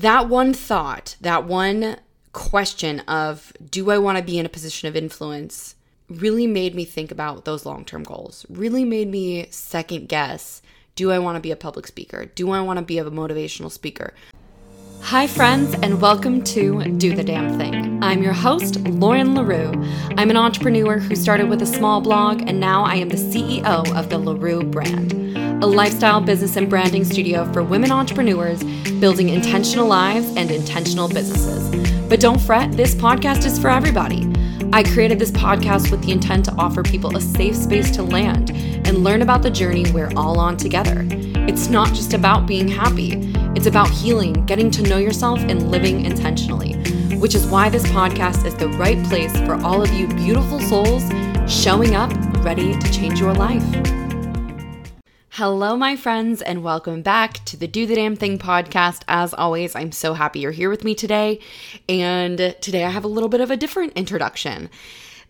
that one thought, that one question of do I want to be in a position of influence really made me think about those long term goals, really made me second guess do I want to be a public speaker? Do I want to be a motivational speaker? Hi, friends, and welcome to Do the Damn Thing. I'm your host, Lauren LaRue. I'm an entrepreneur who started with a small blog, and now I am the CEO of the LaRue brand, a lifestyle business and branding studio for women entrepreneurs building intentional lives and intentional businesses. But don't fret, this podcast is for everybody. I created this podcast with the intent to offer people a safe space to land and learn about the journey we're all on together. It's not just about being happy, it's about healing, getting to know yourself, and living intentionally, which is why this podcast is the right place for all of you beautiful souls showing up ready to change your life. Hello, my friends, and welcome back to the Do the Damn Thing podcast. As always, I'm so happy you're here with me today. And today I have a little bit of a different introduction.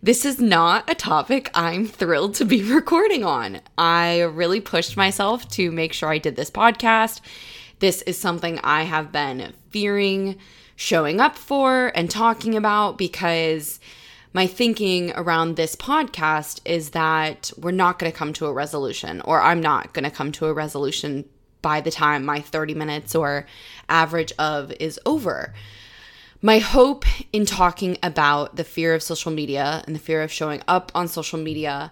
This is not a topic I'm thrilled to be recording on. I really pushed myself to make sure I did this podcast. This is something I have been fearing showing up for and talking about because my thinking around this podcast is that we're not going to come to a resolution, or I'm not going to come to a resolution by the time my 30 minutes or average of is over. My hope in talking about the fear of social media and the fear of showing up on social media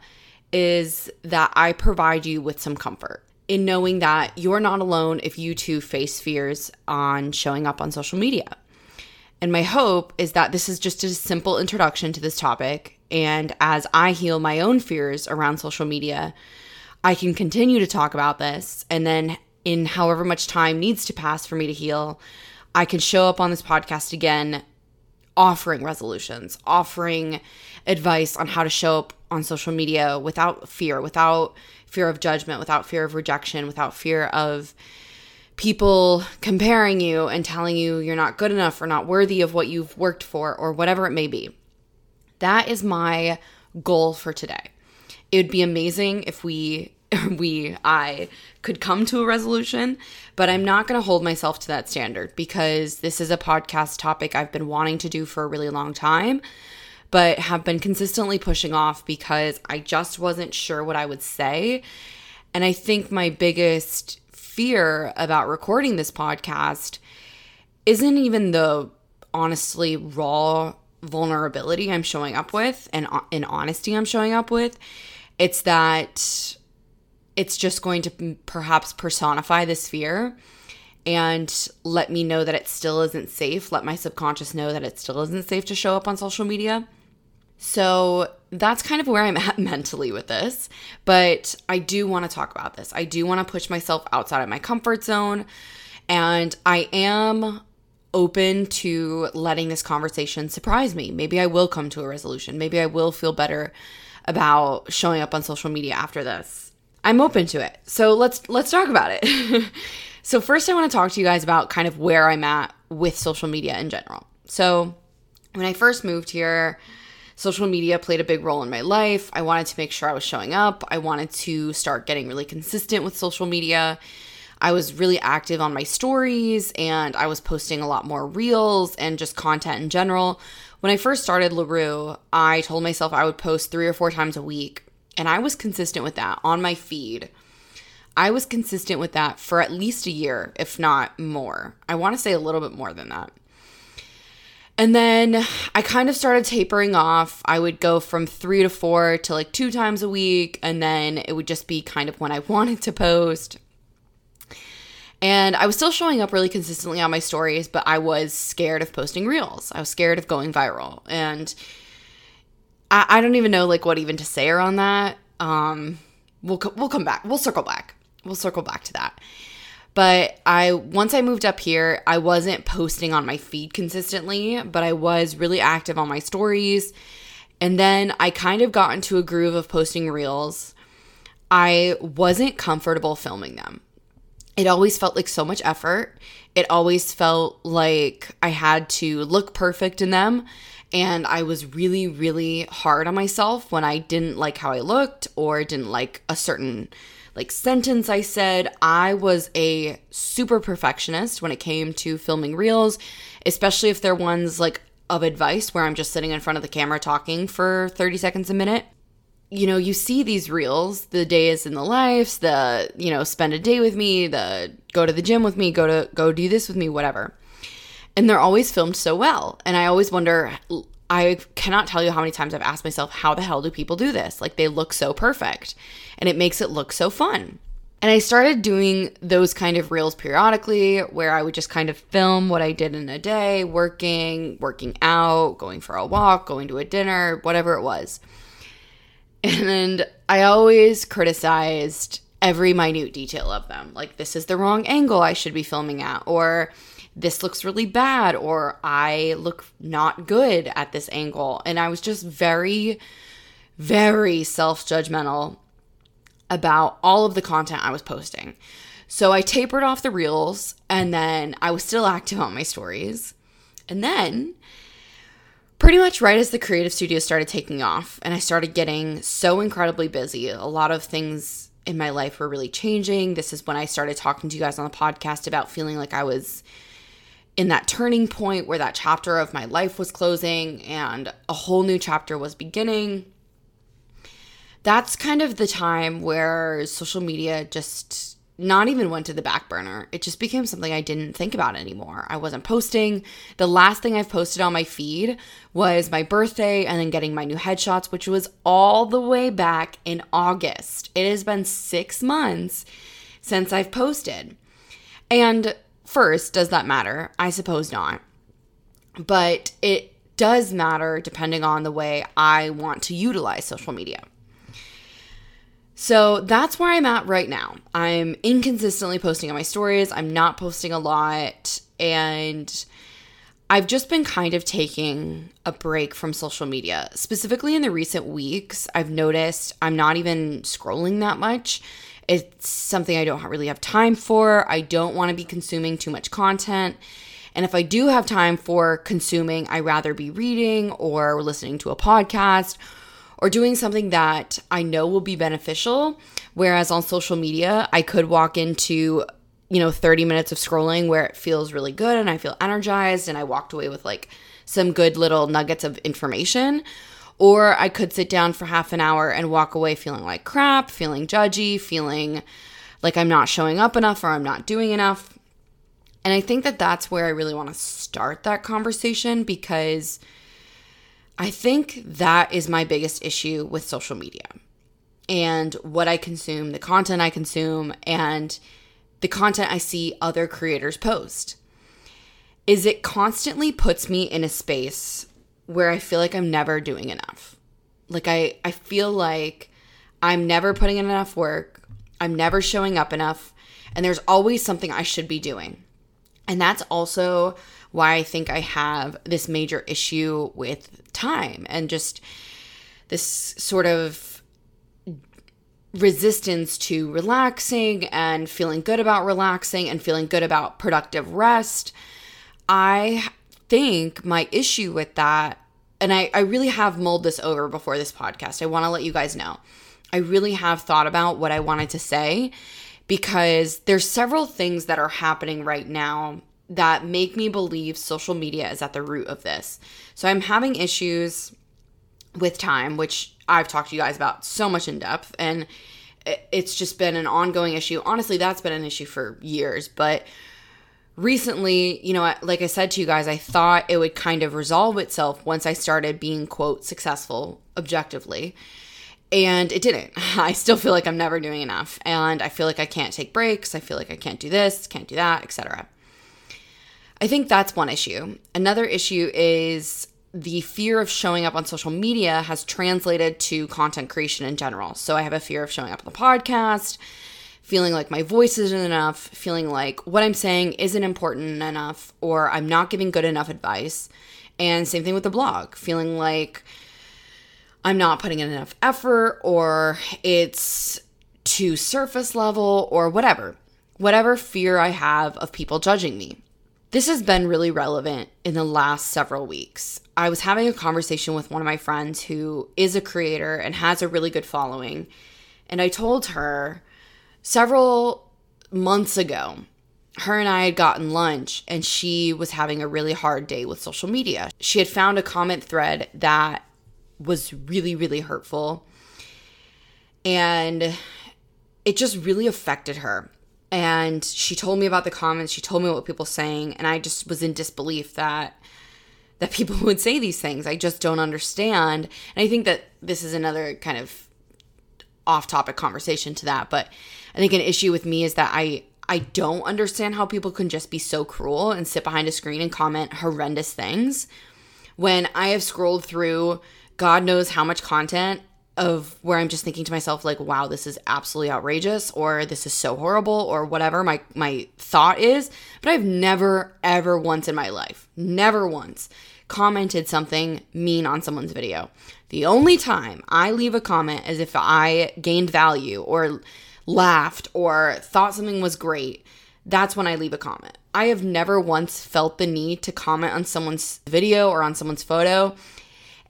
is that I provide you with some comfort in knowing that you're not alone if you too face fears on showing up on social media. And my hope is that this is just a simple introduction to this topic. And as I heal my own fears around social media, I can continue to talk about this. And then, in however much time needs to pass for me to heal, I can show up on this podcast again, offering resolutions, offering advice on how to show up on social media without fear, without fear of judgment, without fear of rejection, without fear of people comparing you and telling you you're not good enough or not worthy of what you've worked for or whatever it may be. That is my goal for today. It would be amazing if we we I could come to a resolution, but I'm not going to hold myself to that standard because this is a podcast topic I've been wanting to do for a really long time, but have been consistently pushing off because I just wasn't sure what I would say. And I think my biggest fear about recording this podcast isn't even the honestly raw vulnerability I'm showing up with and in honesty I'm showing up with. It's that it's just going to perhaps personify this fear and let me know that it still isn't safe. Let my subconscious know that it still isn't safe to show up on social media. So that's kind of where I'm at mentally with this. But I do want to talk about this. I do want to push myself outside of my comfort zone. And I am open to letting this conversation surprise me. Maybe I will come to a resolution. Maybe I will feel better about showing up on social media after this. I'm open to it. So let's let's talk about it. so first I want to talk to you guys about kind of where I'm at with social media in general. So when I first moved here, social media played a big role in my life. I wanted to make sure I was showing up. I wanted to start getting really consistent with social media. I was really active on my stories and I was posting a lot more reels and just content in general. When I first started LaRue, I told myself I would post three or four times a week, and I was consistent with that on my feed. I was consistent with that for at least a year, if not more. I want to say a little bit more than that. And then I kind of started tapering off. I would go from three to four to like two times a week. And then it would just be kind of when I wanted to post. And I was still showing up really consistently on my stories, but I was scared of posting reels. I was scared of going viral. And I, I don't even know like what even to say around that. Um, we'll, we'll come back. We'll circle back. We'll circle back to that. But I once I moved up here, I wasn't posting on my feed consistently, but I was really active on my stories. And then I kind of got into a groove of posting reels. I wasn't comfortable filming them. It always felt like so much effort. It always felt like I had to look perfect in them. And I was really, really hard on myself when I didn't like how I looked or didn't like a certain like sentence I said. I was a super perfectionist when it came to filming reels, especially if they're ones like of advice where I'm just sitting in front of the camera talking for 30 seconds a minute. You know, you see these reels, the days in the lives, the, you know, spend a day with me, the go to the gym with me, go to go do this with me, whatever. And they're always filmed so well. And I always wonder I cannot tell you how many times I've asked myself, how the hell do people do this? Like they look so perfect and it makes it look so fun. And I started doing those kind of reels periodically where I would just kind of film what I did in a day, working, working out, going for a walk, going to a dinner, whatever it was. And I always criticized every minute detail of them. Like, this is the wrong angle I should be filming at, or this looks really bad, or I look not good at this angle. And I was just very, very self judgmental about all of the content I was posting. So I tapered off the reels and then I was still active on my stories. And then, pretty much right as the creative studio started taking off and I started getting so incredibly busy, a lot of things in my life were really changing. This is when I started talking to you guys on the podcast about feeling like I was in that turning point where that chapter of my life was closing and a whole new chapter was beginning that's kind of the time where social media just not even went to the back burner. It just became something I didn't think about anymore. I wasn't posting. The last thing I've posted on my feed was my birthday and then getting my new headshots, which was all the way back in August. It has been six months since I've posted. And first, does that matter? I suppose not. But it does matter depending on the way I want to utilize social media. So that's where I'm at right now. I'm inconsistently posting on my stories. I'm not posting a lot. And I've just been kind of taking a break from social media. Specifically in the recent weeks, I've noticed I'm not even scrolling that much. It's something I don't really have time for. I don't want to be consuming too much content. And if I do have time for consuming, I rather be reading or listening to a podcast or doing something that I know will be beneficial. Whereas on social media, I could walk into, you know, 30 minutes of scrolling where it feels really good and I feel energized and I walked away with like some good little nuggets of information. Or I could sit down for half an hour and walk away feeling like crap, feeling judgy, feeling like I'm not showing up enough or I'm not doing enough. And I think that that's where I really want to start that conversation because I think that is my biggest issue with social media and what I consume, the content I consume, and the content I see other creators post. Is it constantly puts me in a space where I feel like I'm never doing enough. Like I I feel like I'm never putting in enough work. I'm never showing up enough, and there's always something I should be doing. And that's also why I think I have this major issue with time and just this sort of resistance to relaxing and feeling good about relaxing and feeling good about productive rest. I think my issue with that, and I, I really have mulled this over before this podcast, I want to let you guys know. I really have thought about what I wanted to say because there's several things that are happening right now that make me believe social media is at the root of this. So I'm having issues with time, which I've talked to you guys about so much in depth, and it's just been an ongoing issue. Honestly, that's been an issue for years, but recently, you know, like I said to you guys, I thought it would kind of resolve itself once I started being, quote, successful objectively. And it didn't. I still feel like I'm never doing enough. And I feel like I can't take breaks. I feel like I can't do this, can't do that, etc. I think that's one issue. Another issue is the fear of showing up on social media has translated to content creation in general. So I have a fear of showing up on the podcast, feeling like my voice isn't enough, feeling like what I'm saying isn't important enough, or I'm not giving good enough advice. And same thing with the blog, feeling like I'm not putting in enough effort, or it's too surface level, or whatever. Whatever fear I have of people judging me. This has been really relevant in the last several weeks. I was having a conversation with one of my friends who is a creator and has a really good following. And I told her several months ago, her and I had gotten lunch and she was having a really hard day with social media. She had found a comment thread that was really, really hurtful. And it just really affected her. And she told me about the comments, she told me what people saying, and I just was in disbelief that that people would say these things. I just don't understand. And I think that this is another kind of off-topic conversation to that, but I think an issue with me is that I I don't understand how people can just be so cruel and sit behind a screen and comment horrendous things when I have scrolled through God knows how much content of where I'm just thinking to myself like wow this is absolutely outrageous or this is so horrible or whatever my my thought is but I've never ever once in my life never once commented something mean on someone's video. The only time I leave a comment is if I gained value or laughed or thought something was great. That's when I leave a comment. I have never once felt the need to comment on someone's video or on someone's photo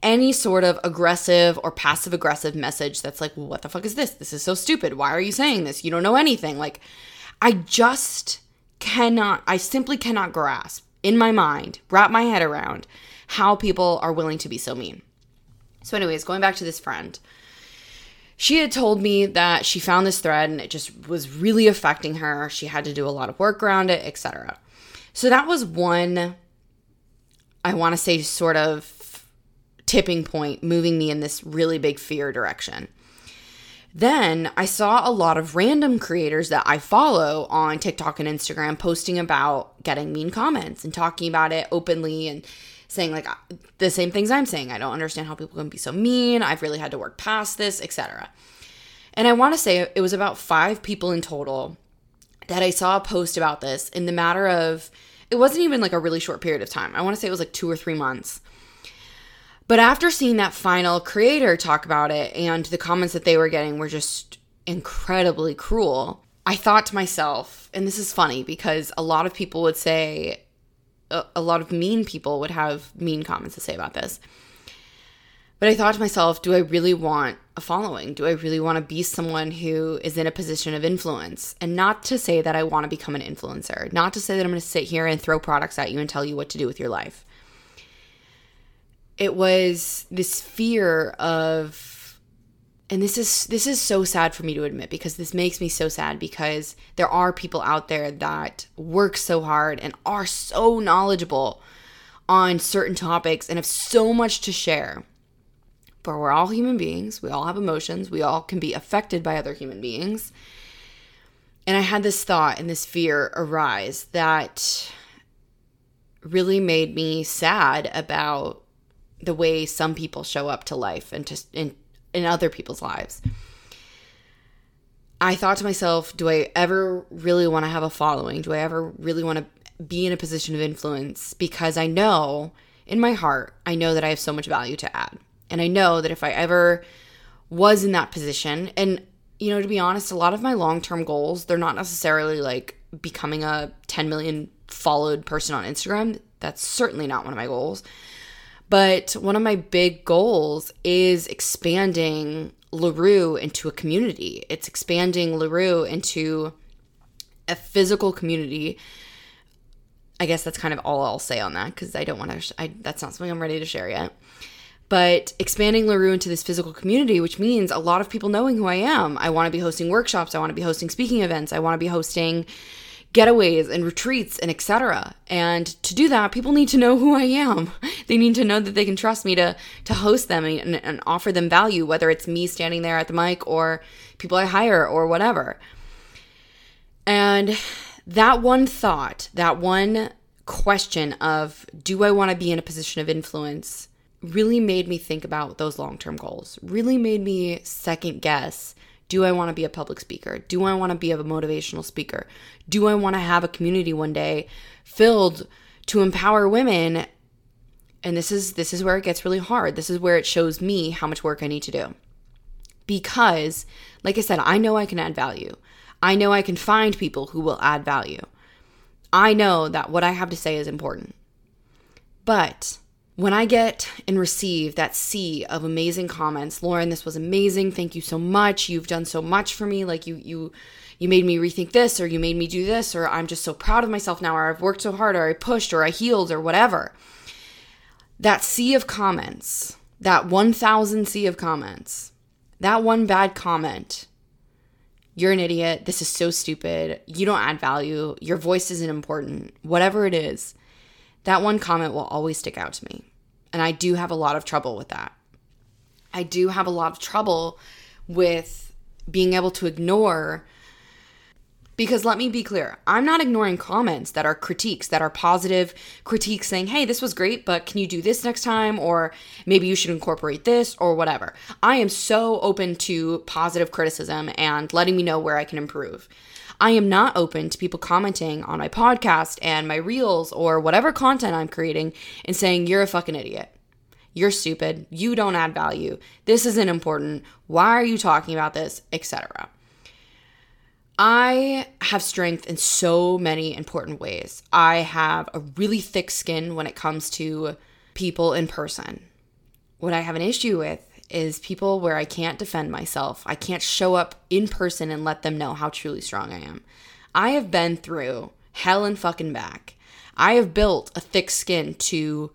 any sort of aggressive or passive aggressive message that's like, what the fuck is this? This is so stupid. Why are you saying this? You don't know anything. Like, I just cannot, I simply cannot grasp in my mind, wrap my head around how people are willing to be so mean. So, anyways, going back to this friend, she had told me that she found this thread and it just was really affecting her. She had to do a lot of work around it, etc. So, that was one, I want to say, sort of tipping point moving me in this really big fear direction. Then I saw a lot of random creators that I follow on TikTok and Instagram posting about getting mean comments and talking about it openly and saying like the same things I'm saying. I don't understand how people can be so mean. I've really had to work past this, etc. And I want to say it was about 5 people in total that I saw a post about this in the matter of it wasn't even like a really short period of time. I want to say it was like 2 or 3 months but after seeing that final creator talk about it and the comments that they were getting were just incredibly cruel, I thought to myself, and this is funny because a lot of people would say, a, lot of mean people would have mean comments to say about this. But I thought to myself, do I really want a following? Do I really want to be someone who is in a position of influence? And not to say that I want to become an influencer, not to say that I'm going to sit here and throw products at you and tell you what to do with your life it was this fear of and this is this is so sad for me to admit because this makes me so sad because there are people out there that work so hard and are so knowledgeable on certain topics and have so much to share. But we're all human beings. We all have emotions. We all can be affected by other human beings. And i had this thought and this fear arise that really made me sad about the way some people show up to life and to in in other people's lives. I thought to myself, do I ever really want to have a following? Do I ever really want to be in a position of influence? Because I know in my heart, I know that I have so much value to add. And I know that if I ever was in that position, and you know, to be honest, a lot of my long term goals, they're not necessarily like becoming a 10 million followed person on Instagram. That's certainly not one of my goals. But one of my big goals is expanding LaRue into a community. It's expanding LaRue into a physical community. I guess that's kind of all I'll say on that because I don't want to, sh- that's not something I'm ready to share yet. But expanding LaRue into this physical community, which means a lot of people knowing who I am. I want to be hosting workshops. I want to be hosting speaking events. I want to be hosting getaways and retreats and etc. And to do that, people need to know who I am. They need to know that they can trust me to to host them and, and offer them value, whether it's me standing there at the mic or people I hire or whatever. And that one thought, that one question of do I want to be in a position of influence really made me think about those long-term goals. Really made me second guess do I want to be a public speaker? Do I want to be a motivational speaker? Do I want to have a community one day filled to empower women? And this is this is where it gets really hard. This is where it shows me how much work I need to do. Because like I said, I know I can add value. I know I can find people who will add value. I know that what I have to say is important. But when I get and receive that sea of amazing comments, Lauren, this was amazing. Thank you so much. You've done so much for me. Like you, you, you made me rethink this, or you made me do this, or I'm just so proud of myself now, or I've worked so hard, or I pushed, or I healed, or whatever. That sea of comments, that 1,000 sea of comments, that one bad comment, you're an idiot. This is so stupid. You don't add value. Your voice isn't important. Whatever it is, that one comment will always stick out to me. And I do have a lot of trouble with that. I do have a lot of trouble with being able to ignore because let me be clear, I'm not ignoring comments that are critiques, that are positive critiques saying, hey, this was great, but can you do this next time? Or maybe you should incorporate this or whatever. I am so open to positive criticism and letting me know where I can improve. I am not open to people commenting on my podcast and my reels or whatever content I'm creating and saying, you're a fucking idiot. You're stupid. You don't add value. This isn't important. Why are you talking about this? Etc. I have strength in so many important ways. I have a really thick skin when it comes to people in person. What I have an issue with is people where I can't defend myself. I can't show up in person and let them know how truly strong I am. I have been through hell and fucking back. I have built a thick skin to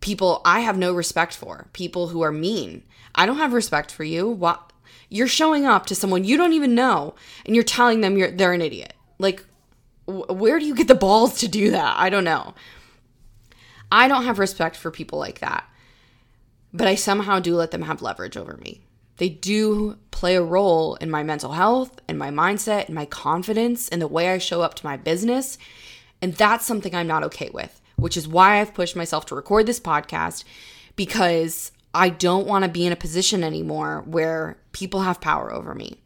people I have no respect for, people who are mean. I don't have respect for you. What you're showing up to someone you don't even know and you're telling them you're they're an idiot. Like wh- where do you get the balls to do that? I don't know. I don't have respect for people like that but I somehow do let them have leverage over me. They do play a role in my mental health, in my mindset, in my confidence, in the way I show up to my business. And that's something I'm not okay with, which is why I've pushed myself to record this podcast because I don't want to be in a position anymore where people have power over me.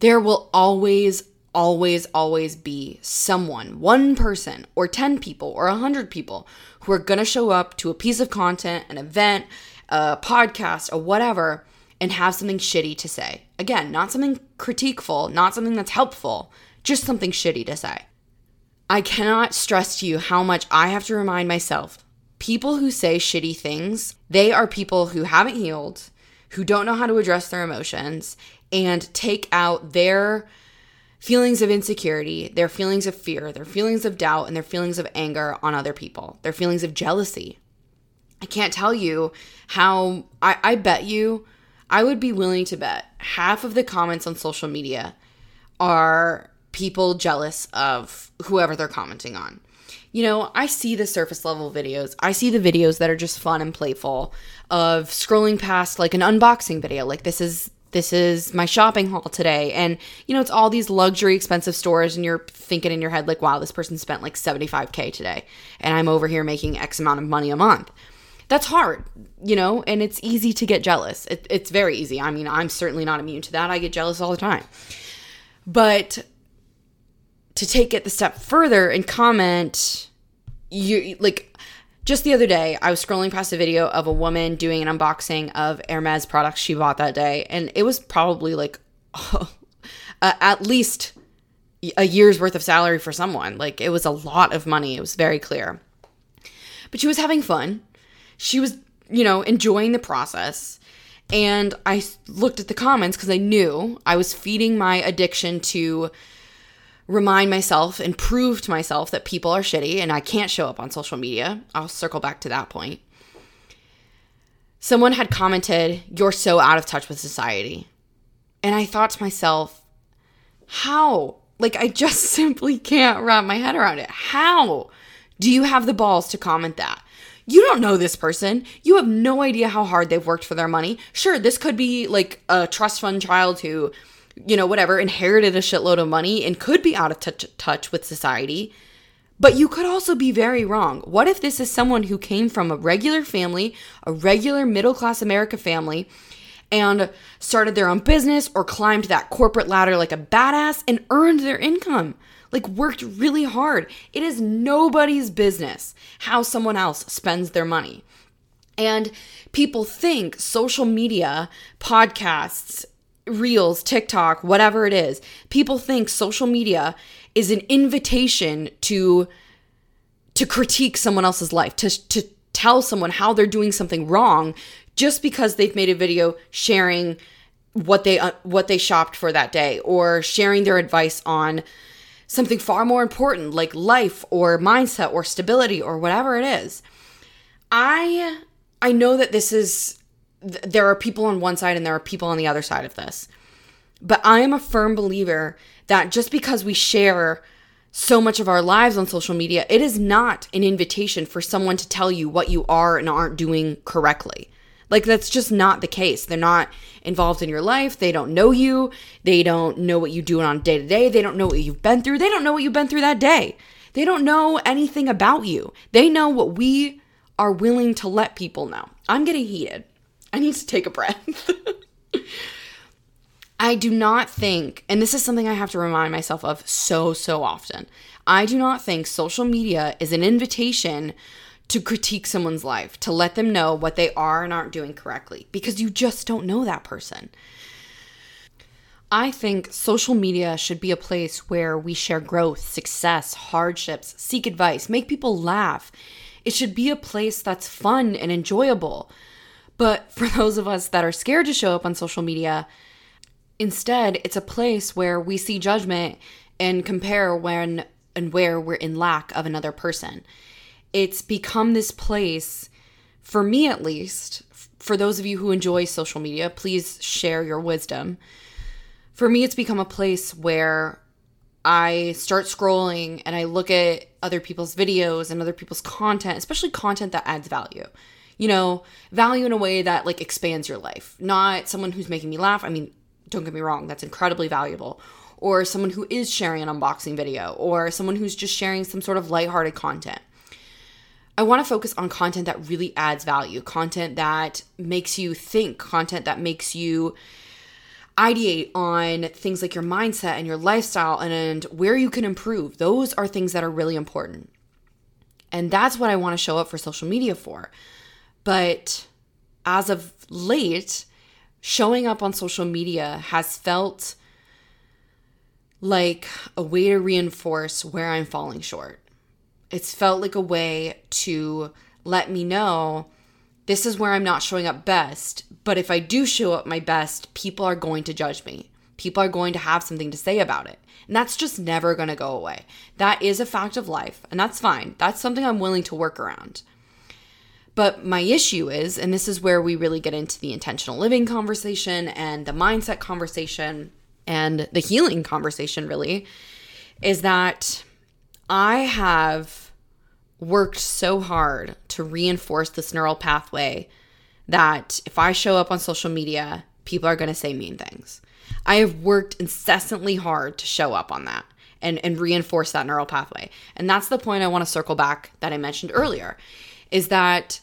There will always, always, always be someone, one person, or 10 people, or 100 people who are going to show up to a piece of content, an event, a podcast, or whatever, and have something shitty to say. Again, not something critiqueful, not something that's helpful, just something shitty to say. I cannot stress to you how much I have to remind myself people who say shitty things, they are people who haven't healed, who don't know how to address their emotions, and take out their feelings of insecurity, their feelings of fear, their feelings of doubt, and their feelings of anger on other people, their feelings of jealousy. I can't tell you how, I, I bet you, I would be willing to bet half of the comments on social media are people jealous of whoever they're commenting on. You know, I see the surface level videos. I see the videos that are just fun and playful of scrolling past like an unboxing video. Like this is this is my shopping haul today. And, you know, it's all these luxury expensive stores, and you're thinking in your head, like, wow, this person spent like 75K today, and I'm over here making X amount of money a month. That's hard, you know, and it's easy to get jealous. It, it's very easy. I mean, I'm certainly not immune to that. I get jealous all the time. But to take it the step further and comment, you like, just the other day, I was scrolling past a video of a woman doing an unboxing of Hermes products she bought that day, and it was probably like uh, at least a year's worth of salary for someone. Like it was a lot of money. It was very clear. But she was having fun. She was, you know, enjoying the process. And I looked at the comments because I knew I was feeding my addiction to remind myself and prove to myself that people are shitty and I can't show up on social media. I'll circle back to that point. Someone had commented, You're so out of touch with society. And I thought to myself, How? Like, I just simply can't wrap my head around it. How do you have the balls to comment that? You don't know this person. You have no idea how hard they've worked for their money. Sure, this could be like a trust fund child who you know, whatever, inherited a shitload of money and could be out of touch, touch with society. But you could also be very wrong. What if this is someone who came from a regular family, a regular middle class America family, and started their own business or climbed that corporate ladder like a badass and earned their income? Like, worked really hard. It is nobody's business how someone else spends their money. And people think social media, podcasts, Reels, TikTok, whatever it is, people think social media is an invitation to to critique someone else's life, to to tell someone how they're doing something wrong just because they've made a video sharing what they uh, what they shopped for that day or sharing their advice on something far more important like life or mindset or stability or whatever it is. I I know that this is there are people on one side and there are people on the other side of this. But I am a firm believer that just because we share so much of our lives on social media, it is not an invitation for someone to tell you what you are and aren't doing correctly. Like, that's just not the case. They're not involved in your life. They don't know you. They don't know what you do on day to day. They don't know what you've been through. They don't know what you've been through that day. They don't know anything about you. They know what we are willing to let people know. I'm getting heated. I need to take a breath. I do not think, and this is something I have to remind myself of so, so often. I do not think social media is an invitation to critique someone's life, to let them know what they are and aren't doing correctly, because you just don't know that person. I think social media should be a place where we share growth, success, hardships, seek advice, make people laugh. It should be a place that's fun and enjoyable. But for those of us that are scared to show up on social media, instead, it's a place where we see judgment and compare when and where we're in lack of another person. It's become this place, for me at least, for those of you who enjoy social media, please share your wisdom. For me, it's become a place where I start scrolling and I look at other people's videos and other people's content, especially content that adds value you know, value in a way that like expands your life, not someone who's making me laugh. I mean, don't get me wrong, that's incredibly valuable. Or someone who is sharing an unboxing video, or someone who's just sharing some sort of lighthearted content. I want to focus on content that really adds value, content that makes you think, content that makes you ideate on things like your mindset and your lifestyle and, and where you can improve. Those are things that are really important. And that's what I want to show up for social media for. But as of late, showing up on social media has felt like a way to reinforce where I'm falling short. It's felt like a way to let me know this is where I'm not showing up best. But if I do show up my best, people are going to judge me. People are going to have something to say about it. And that's just never going to go away. That is a fact of life, and that's fine. That's something I'm willing to work around. But my issue is, and this is where we really get into the intentional living conversation and the mindset conversation and the healing conversation, really, is that I have worked so hard to reinforce this neural pathway that if I show up on social media, people are going to say mean things. I have worked incessantly hard to show up on that and, and reinforce that neural pathway. And that's the point I want to circle back that I mentioned earlier is that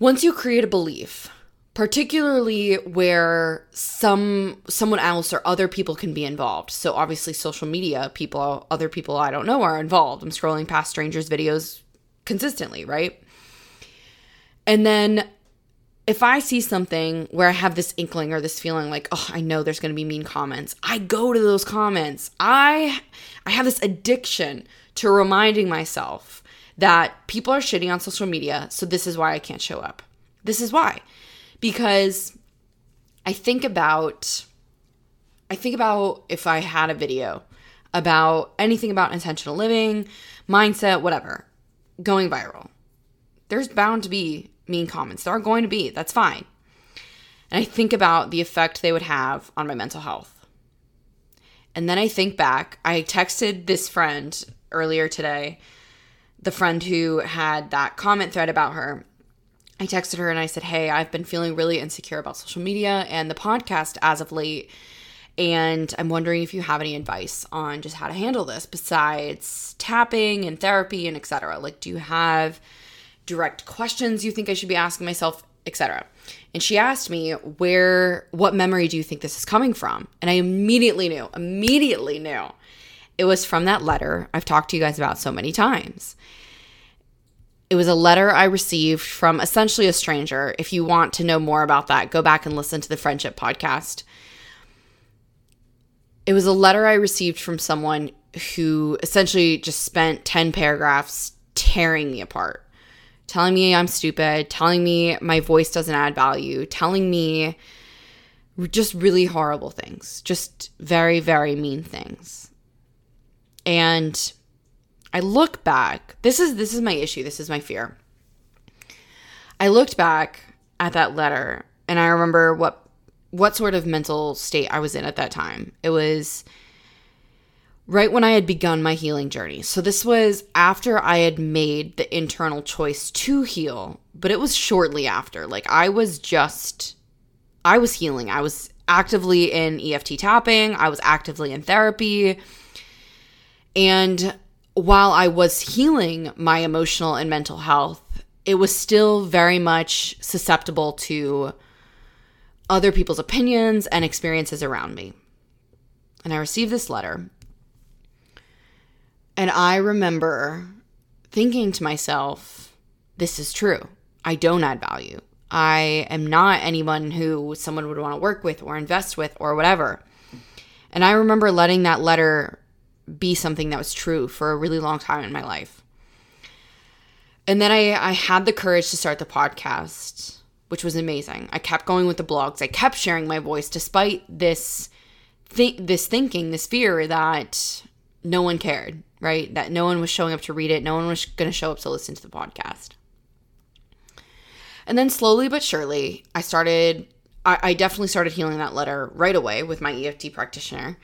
once you create a belief, particularly where some someone else or other people can be involved. So obviously social media, people other people I don't know are involved. I'm scrolling past strangers videos consistently, right? And then if I see something where I have this inkling or this feeling like, oh, I know there's going to be mean comments, I go to those comments. I I have this addiction to reminding myself that people are shitting on social media, so this is why I can't show up. This is why. Because I think about I think about if I had a video about anything about intentional living, mindset, whatever, going viral. There's bound to be mean comments. There are going to be. That's fine. And I think about the effect they would have on my mental health. And then I think back, I texted this friend earlier today the friend who had that comment thread about her, I texted her and I said, Hey, I've been feeling really insecure about social media and the podcast as of late. And I'm wondering if you have any advice on just how to handle this besides tapping and therapy and etc. Like, do you have direct questions you think I should be asking myself, etc. And she asked me, Where, what memory do you think this is coming from? And I immediately knew, immediately knew it was from that letter I've talked to you guys about so many times. It was a letter I received from essentially a stranger. If you want to know more about that, go back and listen to the Friendship podcast. It was a letter I received from someone who essentially just spent 10 paragraphs tearing me apart, telling me I'm stupid, telling me my voice doesn't add value, telling me just really horrible things, just very, very mean things. And I look back, this is this is my issue, this is my fear. I looked back at that letter and I remember what what sort of mental state I was in at that time. It was right when I had begun my healing journey. So this was after I had made the internal choice to heal, but it was shortly after. Like I was just I was healing. I was actively in EFT tapping, I was actively in therapy. And while I was healing my emotional and mental health, it was still very much susceptible to other people's opinions and experiences around me. And I received this letter. And I remember thinking to myself, this is true. I don't add value. I am not anyone who someone would want to work with or invest with or whatever. And I remember letting that letter be something that was true for a really long time in my life. And then I, I had the courage to start the podcast which was amazing. I kept going with the blogs. I kept sharing my voice despite this th- this thinking, this fear that no one cared, right? That no one was showing up to read it, no one was going to show up to listen to the podcast. And then slowly but surely, I started I definitely started healing that letter right away with my EFT practitioner.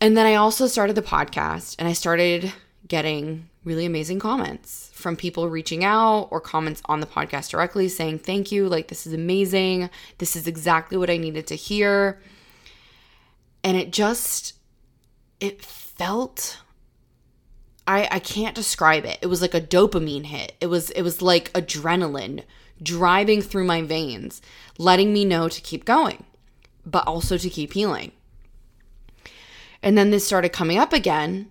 And then I also started the podcast and I started getting really amazing comments from people reaching out or comments on the podcast directly saying, Thank you. Like, this is amazing. This is exactly what I needed to hear. And it just, it felt. I, I can't describe it. It was like a dopamine hit. It was it was like adrenaline driving through my veins, letting me know to keep going, but also to keep healing. And then this started coming up again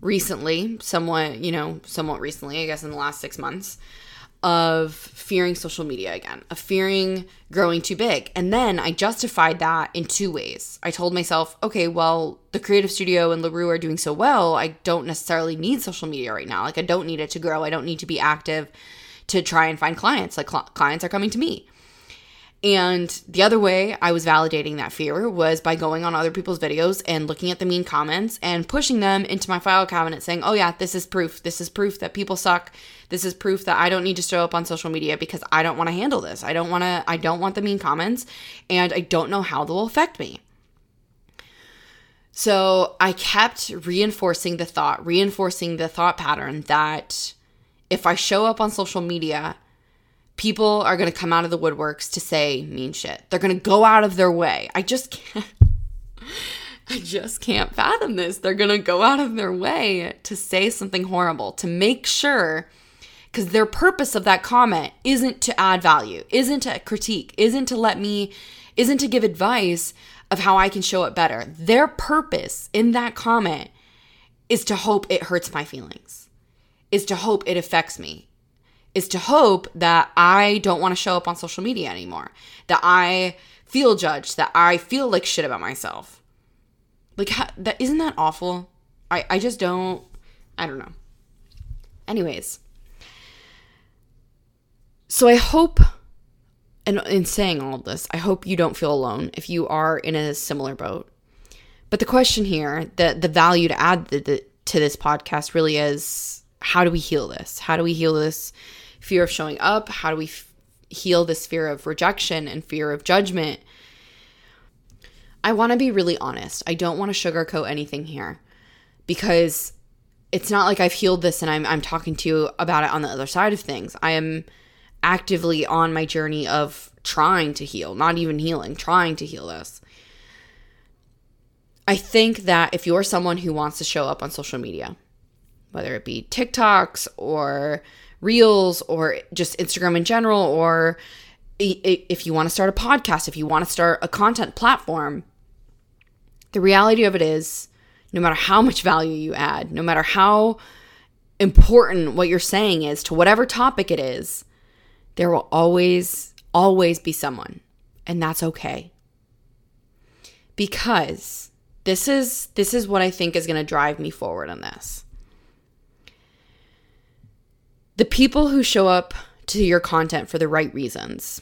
recently, somewhat, you know, somewhat recently, I guess in the last six months, of fearing social media again, of fearing growing too big. And then I justified that in two ways. I told myself, okay, well, the creative studio and LaRue are doing so well. I don't necessarily need social media right now. Like, I don't need it to grow. I don't need to be active to try and find clients. Like, cl- clients are coming to me. And the other way I was validating that fear was by going on other people's videos and looking at the mean comments and pushing them into my file cabinet saying, oh, yeah, this is proof. This is proof that people suck. This is proof that I don't need to show up on social media because I don't want to handle this. I don't want to, I don't want the mean comments and I don't know how they'll affect me. So I kept reinforcing the thought, reinforcing the thought pattern that if I show up on social media people are going to come out of the woodworks to say mean shit. They're going to go out of their way. I just can't. I just can't fathom this. They're going to go out of their way to say something horrible, to make sure, because their purpose of that comment isn't to add value, isn't to critique, isn't to let me, isn't to give advice of how I can show it better. Their purpose in that comment is to hope it hurts my feelings, is to hope it affects me, is to hope that I don't want to show up on social media anymore, that I feel judged, that I feel like shit about myself. Like how, that isn't that awful? I I just don't I don't know. Anyways, so I hope and in saying all of this, I hope you don't feel alone if you are in a similar boat. But the question here, the the value to add the, the, to this podcast really is how do we heal this? How do we heal this fear of showing up? How do we f- heal this fear of rejection and fear of judgment? I want to be really honest. I don't want to sugarcoat anything here because it's not like I've healed this and I'm, I'm talking to you about it on the other side of things. I am actively on my journey of trying to heal, not even healing, trying to heal this. I think that if you're someone who wants to show up on social media, whether it be TikToks or Reels or just Instagram in general, or if you want to start a podcast, if you want to start a content platform, the reality of it is no matter how much value you add, no matter how important what you're saying is to whatever topic it is, there will always, always be someone. And that's okay. Because this is this is what I think is going to drive me forward on this. The people who show up to your content for the right reasons,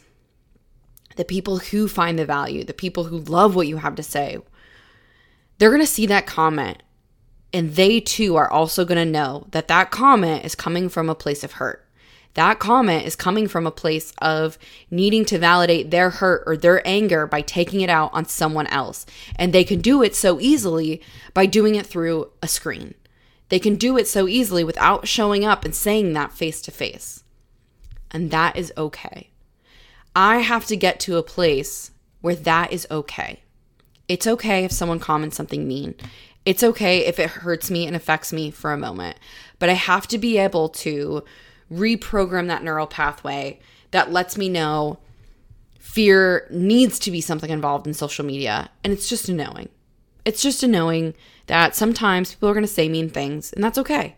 the people who find the value, the people who love what you have to say, they're going to see that comment and they too are also going to know that that comment is coming from a place of hurt. That comment is coming from a place of needing to validate their hurt or their anger by taking it out on someone else. And they can do it so easily by doing it through a screen. They can do it so easily without showing up and saying that face to face. And that is okay. I have to get to a place where that is okay. It's okay if someone comments something mean. It's okay if it hurts me and affects me for a moment. But I have to be able to reprogram that neural pathway that lets me know fear needs to be something involved in social media. And it's just a knowing. It's just a knowing that sometimes people are going to say mean things, and that's okay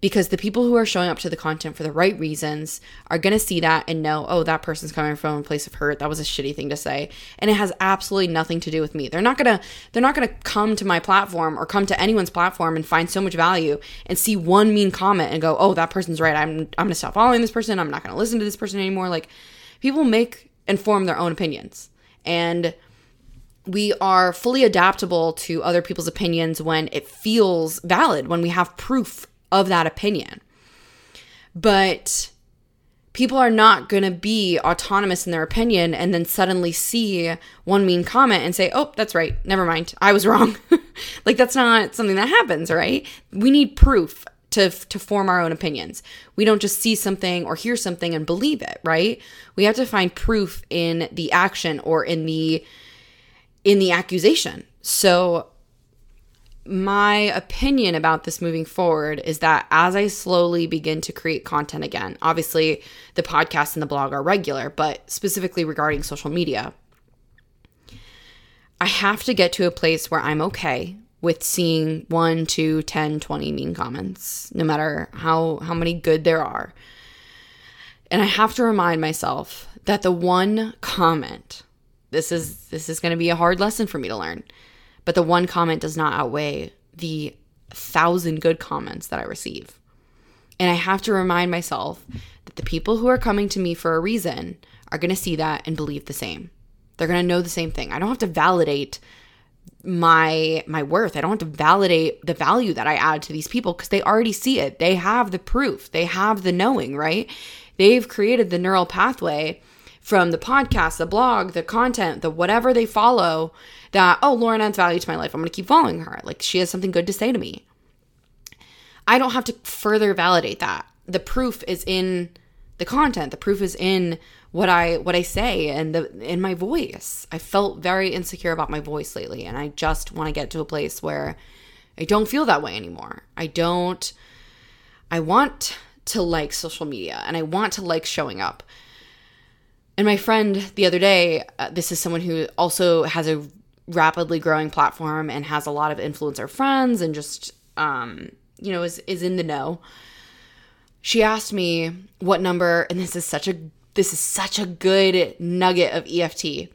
because the people who are showing up to the content for the right reasons are going to see that and know, oh, that person's coming from a place of hurt. That was a shitty thing to say, and it has absolutely nothing to do with me. They're not to they're not to come to my platform or come to anyone's platform and find so much value and see one mean comment and go, "Oh, that person's right. I'm I'm to stop following this person. I'm not to listen to this person anymore." Like people make and form their own opinions. And we are fully adaptable to other people's opinions when it feels valid, when we have proof of that opinion. But people are not going to be autonomous in their opinion and then suddenly see one mean comment and say, oh, that's right. Never mind. I was wrong. like, that's not something that happens, right? We need proof to, to form our own opinions. We don't just see something or hear something and believe it, right? We have to find proof in the action or in the in the accusation. So my opinion about this moving forward is that as I slowly begin to create content again, obviously the podcast and the blog are regular, but specifically regarding social media, I have to get to a place where I'm okay with seeing one, two, 10, 20 mean comments, no matter how, how many good there are. And I have to remind myself that the one comment, this is this is going to be a hard lesson for me to learn but the one comment does not outweigh the thousand good comments that I receive. And I have to remind myself that the people who are coming to me for a reason are going to see that and believe the same. They're going to know the same thing. I don't have to validate my my worth. I don't have to validate the value that I add to these people because they already see it. They have the proof. They have the knowing, right? They've created the neural pathway from the podcast, the blog, the content, the whatever they follow that, oh, Lauren adds value to my life. I'm going to keep following her. Like she has something good to say to me. I don't have to further validate that. The proof is in the content. The proof is in what I what I say and the in my voice. I felt very insecure about my voice lately and I just want to get to a place where I don't feel that way anymore. I don't I want to like social media and I want to like showing up. And my friend the other day, uh, this is someone who also has a rapidly growing platform and has a lot of influencer friends and just um, you know is is in the know. She asked me what number and this is such a this is such a good nugget of EFT.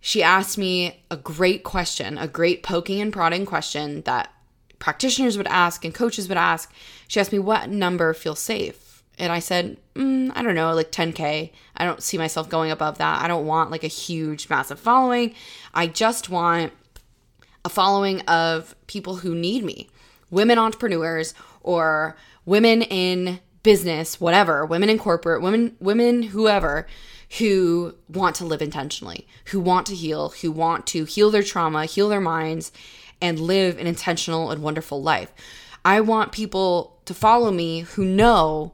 She asked me a great question, a great poking and prodding question that practitioners would ask and coaches would ask. She asked me what number feels safe and I said, mm, I don't know, like 10K. I don't see myself going above that. I don't want like a huge, massive following. I just want a following of people who need me, women entrepreneurs or women in business, whatever, women in corporate, women, women, whoever who want to live intentionally, who want to heal, who want to heal their trauma, heal their minds, and live an intentional and wonderful life. I want people to follow me who know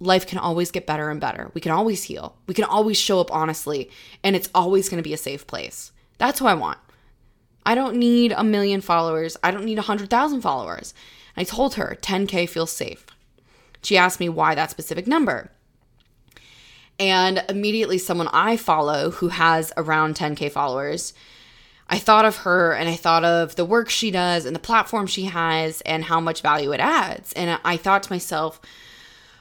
life can always get better and better. We can always heal. We can always show up honestly, and it's always going to be a safe place. That's who I want. I don't need a million followers. I don't need a 100,000 followers. I told her 10K feels safe. She asked me why that specific number. And immediately, someone I follow who has around 10K followers, I thought of her and I thought of the work she does and the platform she has and how much value it adds. And I thought to myself,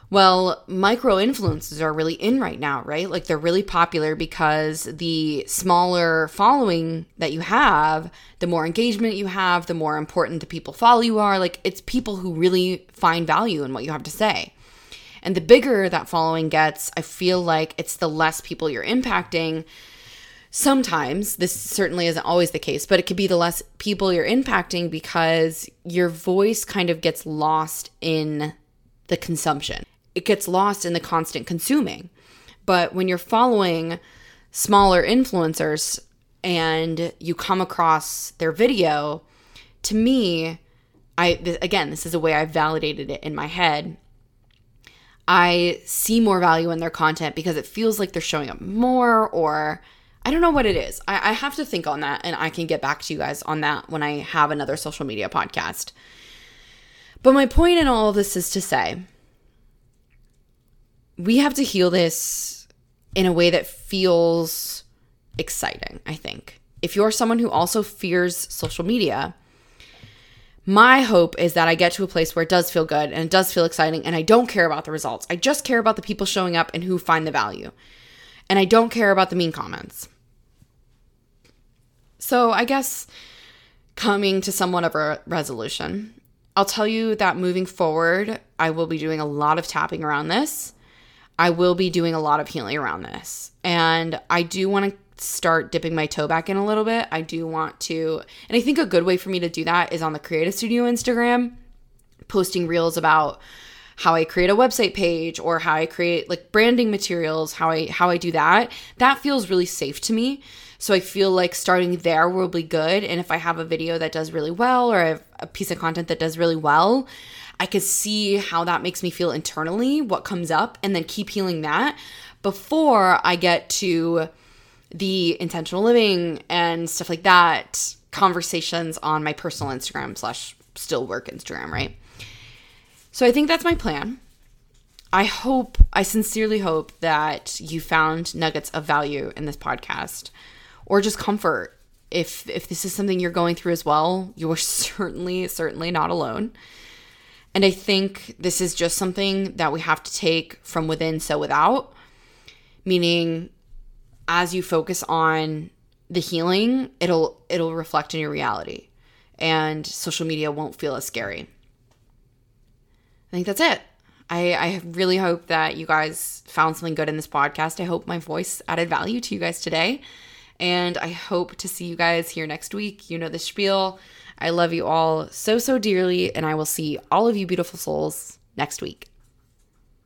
well, micro influencers are really in right now, right? Like they're really popular because the smaller following that you have, the more engagement you have, the more important the people follow you are. Like it's people who really find value in what you have to say. And the bigger that following gets, I feel like it's the less people you're impacting. Sometimes, this certainly isn't always the case, but it could be the less people you're impacting because your voice kind of gets lost in the consumption. It gets lost in the constant consuming. But when you're following smaller influencers and you come across their video, to me, I again, this is a way I validated it in my head. I see more value in their content because it feels like they're showing up more, or I don't know what it is. I, I have to think on that, and I can get back to you guys on that when I have another social media podcast. But my point in all of this is to say we have to heal this in a way that feels exciting, I think. If you're someone who also fears social media, my hope is that I get to a place where it does feel good and it does feel exciting and I don't care about the results. I just care about the people showing up and who find the value. And I don't care about the mean comments. So, I guess coming to somewhat of a resolution, I'll tell you that moving forward, I will be doing a lot of tapping around this. I will be doing a lot of healing around this. And I do want to start dipping my toe back in a little bit. I do want to, and I think a good way for me to do that is on the Creative Studio Instagram, posting reels about how I create a website page or how I create like branding materials, how I how I do that. That feels really safe to me. So I feel like starting there will be good. And if I have a video that does really well or a piece of content that does really well, I could see how that makes me feel internally, what comes up, and then keep healing that before I get to the intentional living and stuff like that conversations on my personal Instagram slash still work Instagram, right? So I think that's my plan. I hope, I sincerely hope that you found nuggets of value in this podcast or just comfort. If if this is something you're going through as well, you're certainly certainly not alone. And I think this is just something that we have to take from within so without, meaning as you focus on the healing, it'll it'll reflect in your reality and social media won't feel as scary. I think that's it. I, I really hope that you guys found something good in this podcast. I hope my voice added value to you guys today. And I hope to see you guys here next week. You know the spiel. I love you all so, so dearly. And I will see all of you beautiful souls next week.